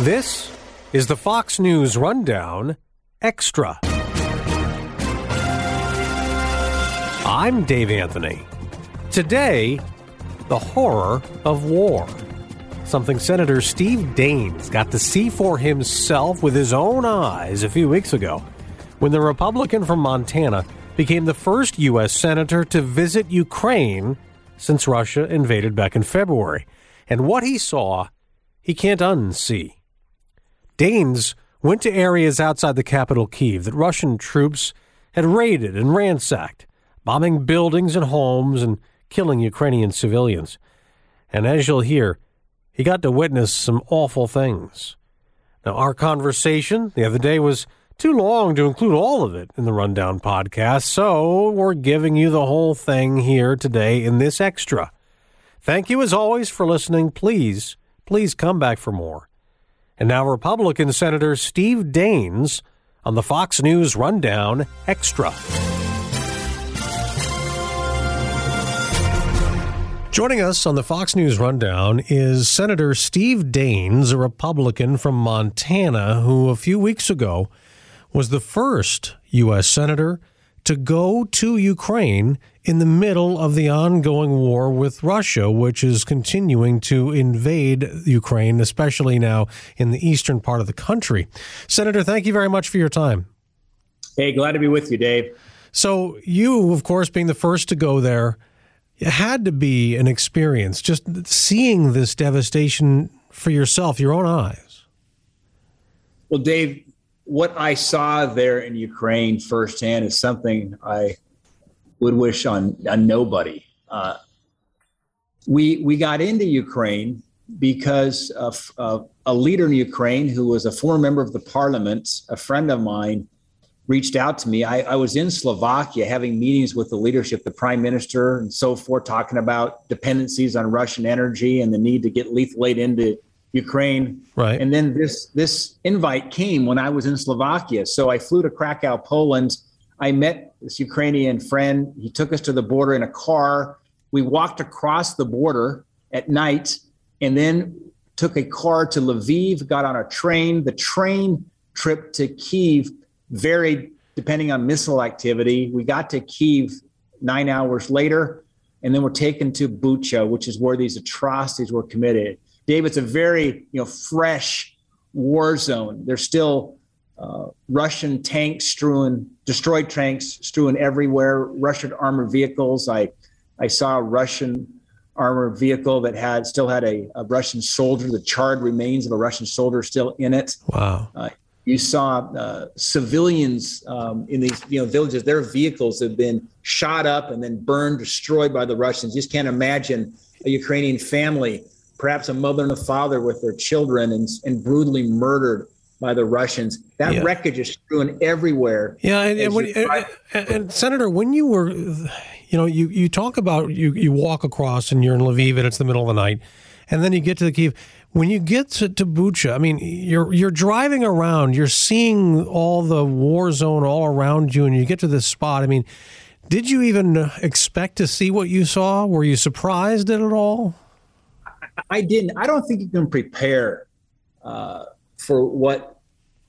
This is the Fox News Rundown Extra. I'm Dave Anthony. Today, the horror of war. Something Senator Steve Daines got to see for himself with his own eyes a few weeks ago when the Republican from Montana became the first U.S. Senator to visit Ukraine since Russia invaded back in February. And what he saw, he can't unsee. Daines went to areas outside the capital, Kiev, that Russian troops had raided and ransacked, bombing buildings and homes and killing Ukrainian civilians. And as you'll hear, he got to witness some awful things. Now, our conversation the other day was too long to include all of it in the Rundown podcast, so we're giving you the whole thing here today in this extra. Thank you as always for listening. Please, please come back for more. And now, Republican Senator Steve Daines on the Fox News Rundown Extra. Joining us on the Fox News Rundown is Senator Steve Daines, a Republican from Montana, who a few weeks ago was the first U.S. Senator to go to Ukraine in the middle of the ongoing war with Russia, which is continuing to invade Ukraine, especially now in the eastern part of the country. Senator, thank you very much for your time. Hey, glad to be with you, Dave. So, you, of course, being the first to go there, it had to be an experience just seeing this devastation for yourself, your own eyes. Well, Dave, what I saw there in Ukraine firsthand is something I would wish on, on nobody. Uh, we we got into Ukraine because of, of, a leader in Ukraine who was a former member of the parliament, a friend of mine, reached out to me. I, I was in Slovakia having meetings with the leadership, the prime minister, and so forth, talking about dependencies on Russian energy and the need to get lethal aid into Ukraine. Right. And then this this invite came when I was in Slovakia. So I flew to Krakow, Poland. I met this Ukrainian friend. He took us to the border in a car. We walked across the border at night and then took a car to Lviv, got on a train. The train trip to Kiev varied depending on missile activity. We got to Kiev nine hours later, and then we're taken to Bucha, which is where these atrocities were committed. Dave, it's a very you know fresh war zone. There's still uh, Russian tanks strewn, destroyed tanks strewn everywhere. Russian armored vehicles. I I saw a Russian armored vehicle that had still had a, a Russian soldier, the charred remains of a Russian soldier still in it. Wow. Uh, you saw uh, civilians um, in these you know villages. Their vehicles have been shot up and then burned, destroyed by the Russians. You just can't imagine a Ukrainian family perhaps a mother and a father with their children and, and brutally murdered by the Russians. That yeah. wreckage is strewn everywhere. Yeah, and, and, when, and, and, Senator, when you were, you know, you, you talk about you you walk across and you're in Lviv and it's the middle of the night, and then you get to the Kiev. When you get to, to Bucha, I mean, you're you're driving around, you're seeing all the war zone all around you, and you get to this spot. I mean, did you even expect to see what you saw? Were you surprised at it all? I didn't. I don't think you can prepare uh, for what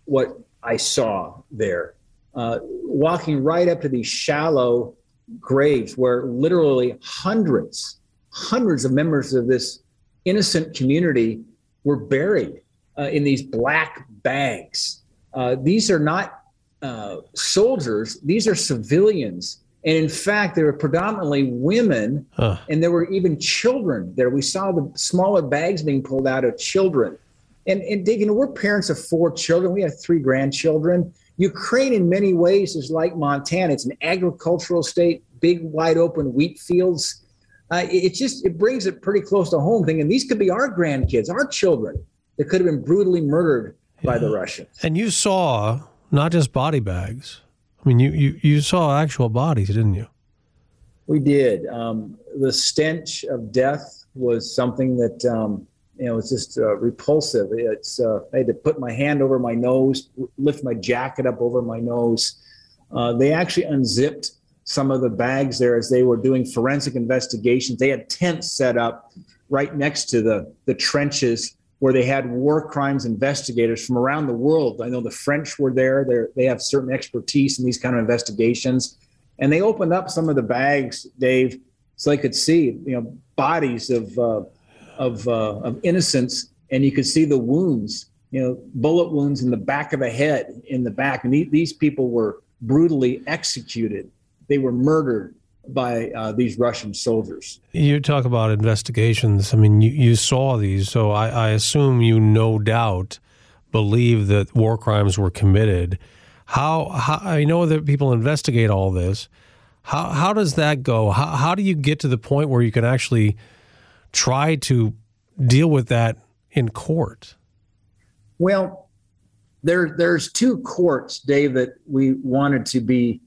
what I saw there. Uh, walking right up to these shallow graves where literally hundreds, hundreds of members of this innocent community were buried uh, in these black bags. Uh, these are not uh, soldiers; these are civilians and in fact, there were predominantly women, huh. and there were even children there. We saw the smaller bags being pulled out of children. And, and Dave, you know, we're parents of four children. We have three grandchildren. Ukraine, in many ways, is like Montana. It's an agricultural state, big, wide open wheat fields. Uh, it, it just it brings it pretty close to home. Thing, and these could be our grandkids, our children, that could have been brutally murdered yeah. by the Russians. And you saw not just body bags I mean, you, you, you saw actual bodies, didn't you? We did. Um, the stench of death was something that, um, you know, was just uh, repulsive. It's, uh, I had to put my hand over my nose, lift my jacket up over my nose. Uh, they actually unzipped some of the bags there as they were doing forensic investigations. They had tents set up right next to the, the trenches where they had war crimes investigators from around the world. I know the French were there. They're, they have certain expertise in these kind of investigations. And they opened up some of the bags, Dave, so they could see, you know, bodies of, uh, of, uh, of innocents. And you could see the wounds, you know, bullet wounds in the back of the head, in the back. And these people were brutally executed. They were murdered by uh, these Russian soldiers. You talk about investigations. I mean, you, you saw these, so I, I assume you no doubt believe that war crimes were committed. How, how I know that people investigate all this. How how does that go? How how do you get to the point where you can actually try to deal with that in court? Well, there there's two courts, Dave, that we wanted to be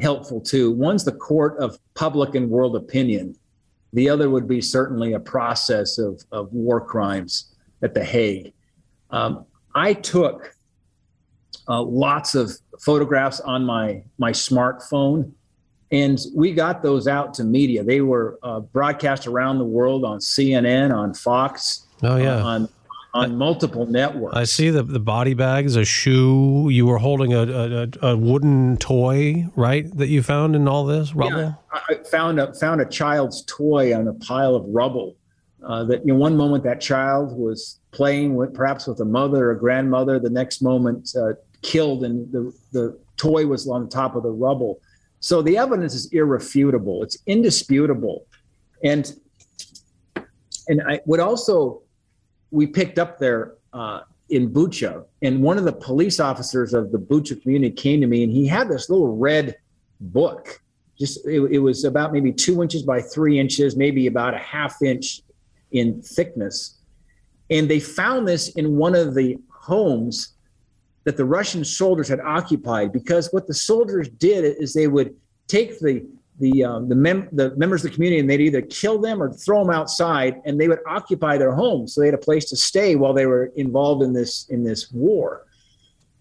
helpful too. One's the court of public and world opinion. The other would be certainly a process of, of war crimes at The Hague. Um, I took uh, lots of photographs on my, my smartphone, and we got those out to media. They were uh, broadcast around the world on CNN, on Fox, oh, yeah. Uh, on on multiple networks. I see the the body bags, a shoe. You were holding a, a, a wooden toy, right? That you found in all this rubble. Yeah, I found a found a child's toy on a pile of rubble. Uh, that in one moment that child was playing with perhaps with a mother or grandmother. The next moment uh, killed, and the the toy was on top of the rubble. So the evidence is irrefutable. It's indisputable, and and I would also we picked up there uh, in Bucha, and one of the police officers of the Bucha community came to me, and he had this little red book. Just it, it was about maybe two inches by three inches, maybe about a half inch in thickness, and they found this in one of the homes that the Russian soldiers had occupied. Because what the soldiers did is they would take the the um, the, mem- the members of the community and they'd either kill them or throw them outside and they would occupy their homes. So they had a place to stay while they were involved in this in this war.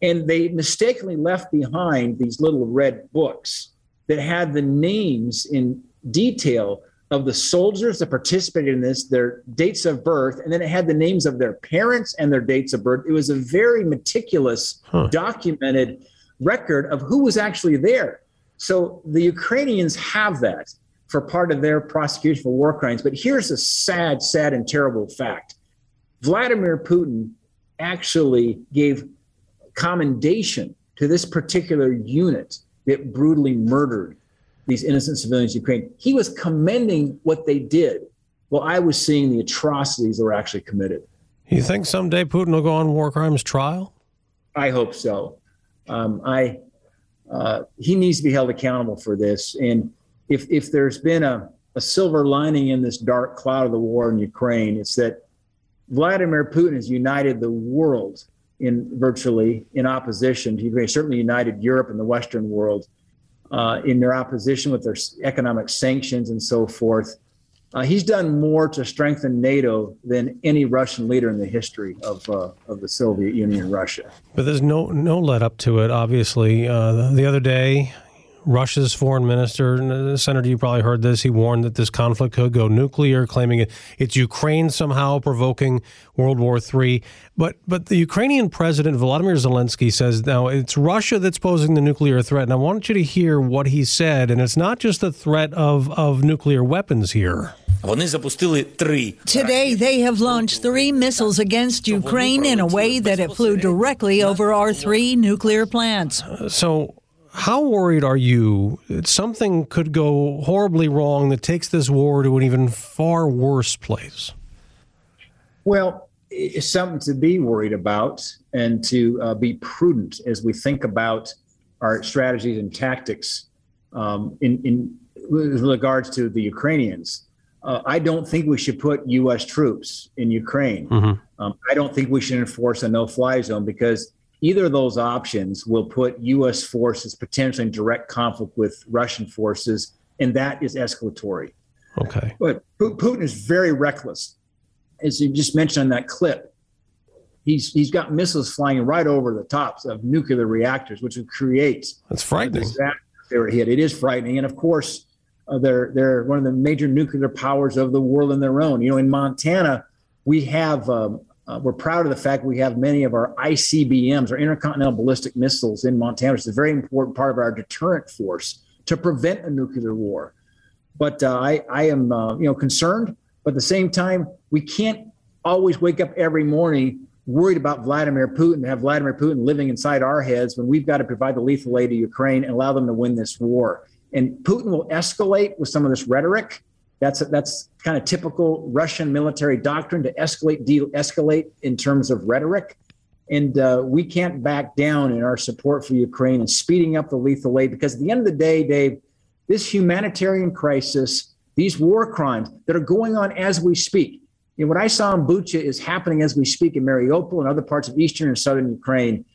And they mistakenly left behind these little red books that had the names in detail of the soldiers that participated in this their dates of birth and then it had the names of their parents and their dates of birth. It was a very meticulous huh. documented record of who was actually there so the Ukrainians have that for part of their prosecution for war crimes. But here's a sad, sad, and terrible fact Vladimir Putin actually gave commendation to this particular unit that brutally murdered these innocent civilians in Ukraine. He was commending what they did while I was seeing the atrocities that were actually committed. You think someday Putin will go on war crimes trial? I hope so. Um, I uh, he needs to be held accountable for this. And if if there's been a, a silver lining in this dark cloud of the war in Ukraine, it's that Vladimir Putin has united the world in virtually in opposition to Ukraine. Certainly united Europe and the Western world uh, in their opposition with their economic sanctions and so forth. Uh, he's done more to strengthen NATO than any Russian leader in the history of uh, of the Soviet Union and Russia. But there's no no let up to it. Obviously, uh, the other day, Russia's foreign minister, uh, Senator, you probably heard this. He warned that this conflict could go nuclear, claiming it, it's Ukraine somehow provoking World War III. But but the Ukrainian president Volodymyr Zelensky says now it's Russia that's posing the nuclear threat. And I want you to hear what he said. And it's not just the threat of of nuclear weapons here. Today, they have launched three missiles against Ukraine in a way that it flew directly over our three nuclear plants. So, how worried are you that something could go horribly wrong that takes this war to an even far worse place? Well, it's something to be worried about and to uh, be prudent as we think about our strategies and tactics um, in, in regards to the Ukrainians uh, I don't think we should put U.S. troops in Ukraine. Mm-hmm. Um, I don't think we should enforce a no-fly zone because either of those options will put U.S. forces potentially in direct conflict with Russian forces, and that is escalatory. Okay. But Putin is very reckless, as you just mentioned on that clip. He's he's got missiles flying right over the tops of nuclear reactors, which would create that's frightening. They were hit. It is frightening, and of course uh, they're they're one of the major nuclear powers of the world in their own. You know, in Montana, we have um, uh, we're proud of the fact we have many of our ICBMs, our intercontinental ballistic missiles, in Montana, is a very important part of our deterrent force to prevent a nuclear war. But uh, I, I am, uh, you know, concerned. But at the same time, we can't always wake up every morning worried about Vladimir Putin, have Vladimir Putin living inside our heads when we've got to provide the lethal aid to Ukraine and allow them to win this war. And Putin will escalate with some of this rhetoric. That's that's kind of typical Russian military doctrine to escalate, de-escalate in terms of rhetoric. And uh, we can't back down in our support for Ukraine and speeding up the lethal aid because at the end of the day, Dave, this humanitarian crisis, these war crimes that are going on as we speak, know, what I saw in Bucha is happening as we speak in Mariupol and other parts of eastern and southern Ukraine.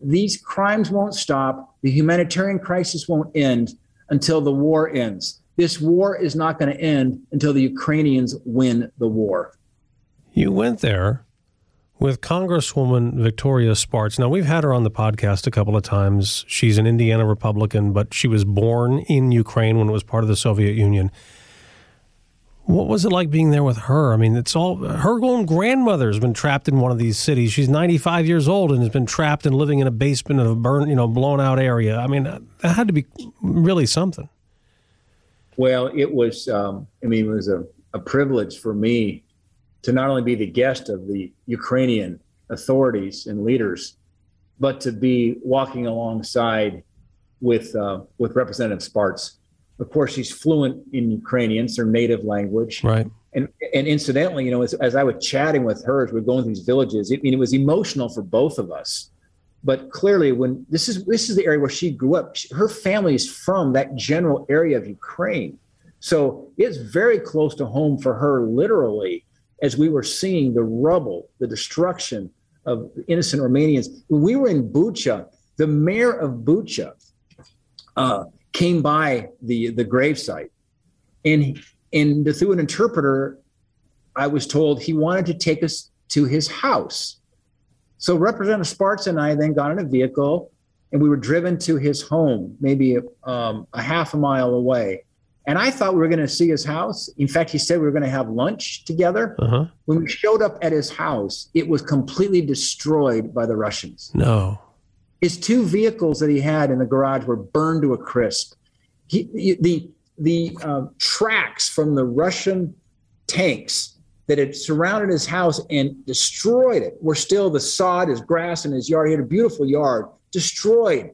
These crimes won't stop. The humanitarian crisis won't end until the war ends. This war is not going to end until the Ukrainians win the war. You went there with Congresswoman Victoria Spartz. Now, we've had her on the podcast a couple of times. She's an Indiana Republican, but she was born in Ukraine when it was part of the Soviet Union. What was it like being there with her? I mean, it's all her own grandmother's been trapped in one of these cities. She's 95 years old and has been trapped and living in a basement of a burn, you know, blown out area. I mean, that had to be really something. Well, it was. Um, I mean, it was a, a privilege for me to not only be the guest of the Ukrainian authorities and leaders, but to be walking alongside with uh, with Representative Spartz of course, she's fluent in Ukrainian, it's her native language. Right. And and incidentally, you know, as, as I was chatting with her as we are going through these villages, it, I mean, it was emotional for both of us. But clearly, when this is this is the area where she grew up, she, her family is from that general area of Ukraine, so it's very close to home for her, literally, as we were seeing the rubble, the destruction of innocent Romanians. When we were in Bucha, the mayor of Bucha, uh, came by the the gravesite, and and through an interpreter, I was told he wanted to take us to his house. So Representative Spartz and I then got in a vehicle, and we were driven to his home, maybe um, a half a mile away. And I thought we were going to see his house. In fact, he said we were going to have lunch together. Uh-huh. When we showed up at his house, it was completely destroyed by the Russians. No. His two vehicles that he had in the garage were burned to a crisp. He, the the uh, tracks from the Russian tanks that had surrounded his house and destroyed it were still the sod, his grass, and his yard. He had a beautiful yard destroyed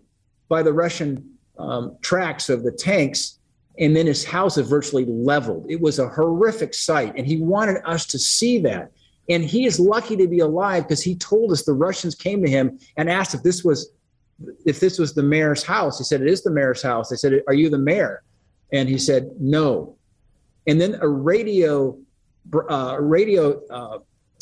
by the Russian um, tracks of the tanks. And then his house is virtually leveled. It was a horrific sight. And he wanted us to see that. And he is lucky to be alive because he told us the Russians came to him and asked if this was if this was the mayor's house. He said, It is the mayor's house. They said, Are you the mayor? And he said, No. And then a radio, uh, radio uh,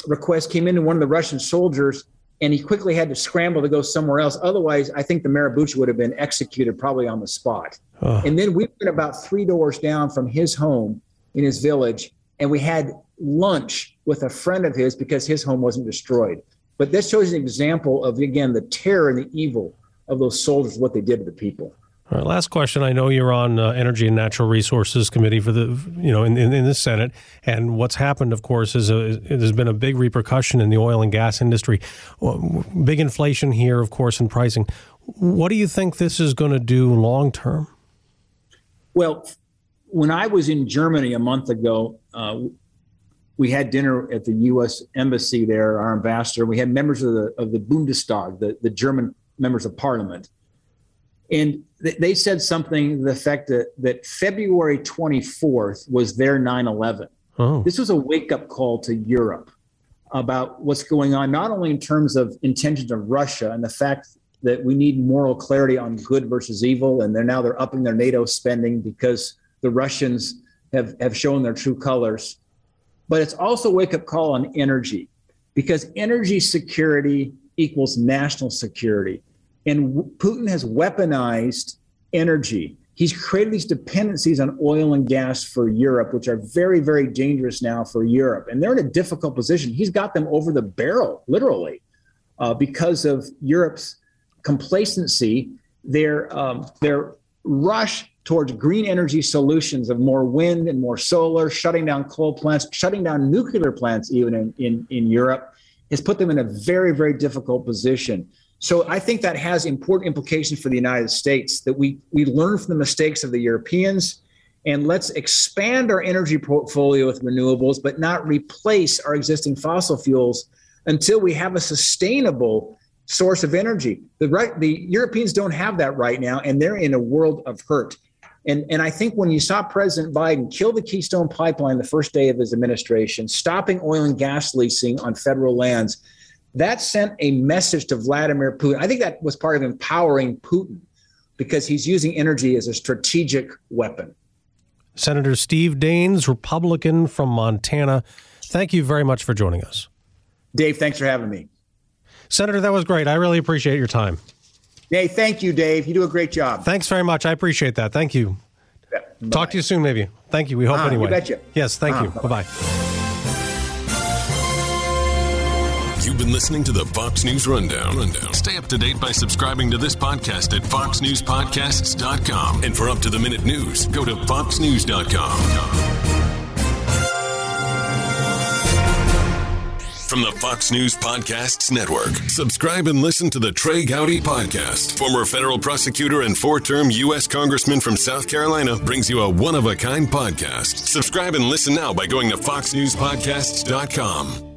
request came in to one of the Russian soldiers, and he quickly had to scramble to go somewhere else. Otherwise, I think the mayor Bucha would have been executed probably on the spot. Oh. And then we went about three doors down from his home in his village, and we had lunch with a friend of his because his home wasn't destroyed. But this shows an example of, again, the terror and the evil of those soldiers, what they did to the people. All right, last question. I know you're on uh, Energy and Natural Resources Committee for the, you know, in, in, in the Senate, and what's happened, of course, is a, there's been a big repercussion in the oil and gas industry. Big inflation here, of course, in pricing. What do you think this is going to do long term? Well, when I was in Germany a month ago, uh, we had dinner at the U.S. embassy there. Our ambassador. We had members of the of the Bundestag, the the German members of parliament. And they said something the fact that, that February 24th was their 9 11. Oh. This was a wake up call to Europe about what's going on, not only in terms of intentions of Russia and the fact that we need moral clarity on good versus evil, and they're now they're upping their NATO spending because the Russians have, have shown their true colors. But it's also a wake up call on energy because energy security equals national security. And Putin has weaponized energy. He's created these dependencies on oil and gas for Europe, which are very, very dangerous now for Europe. And they're in a difficult position. He's got them over the barrel, literally, uh, because of Europe's complacency. Their, um, their rush towards green energy solutions of more wind and more solar, shutting down coal plants, shutting down nuclear plants, even in, in, in Europe, has put them in a very, very difficult position. So I think that has important implications for the United States that we we learn from the mistakes of the Europeans and let's expand our energy portfolio with renewables, but not replace our existing fossil fuels until we have a sustainable source of energy. The right the Europeans don't have that right now, and they're in a world of hurt. And, and I think when you saw President Biden kill the Keystone Pipeline the first day of his administration, stopping oil and gas leasing on federal lands, that sent a message to Vladimir Putin. I think that was part of empowering Putin because he's using energy as a strategic weapon. Senator Steve Daines, Republican from Montana, thank you very much for joining us. Dave, thanks for having me. Senator, that was great. I really appreciate your time. Hey, thank you, Dave. You do a great job. Thanks very much. I appreciate that. Thank you. Yeah, Talk to you soon, maybe. Thank you. We hope uh, anyway. You betcha. Yes, thank uh, you. Bye bye. You've been listening to the Fox News Rundown. Rundown. Stay up to date by subscribing to this podcast at foxnewspodcasts.com. And for up to the minute news, go to foxnews.com. From the Fox News Podcasts Network. Subscribe and listen to the Trey Gowdy Podcast. Former federal prosecutor and four term U.S. Congressman from South Carolina brings you a one of a kind podcast. Subscribe and listen now by going to foxnewspodcasts.com.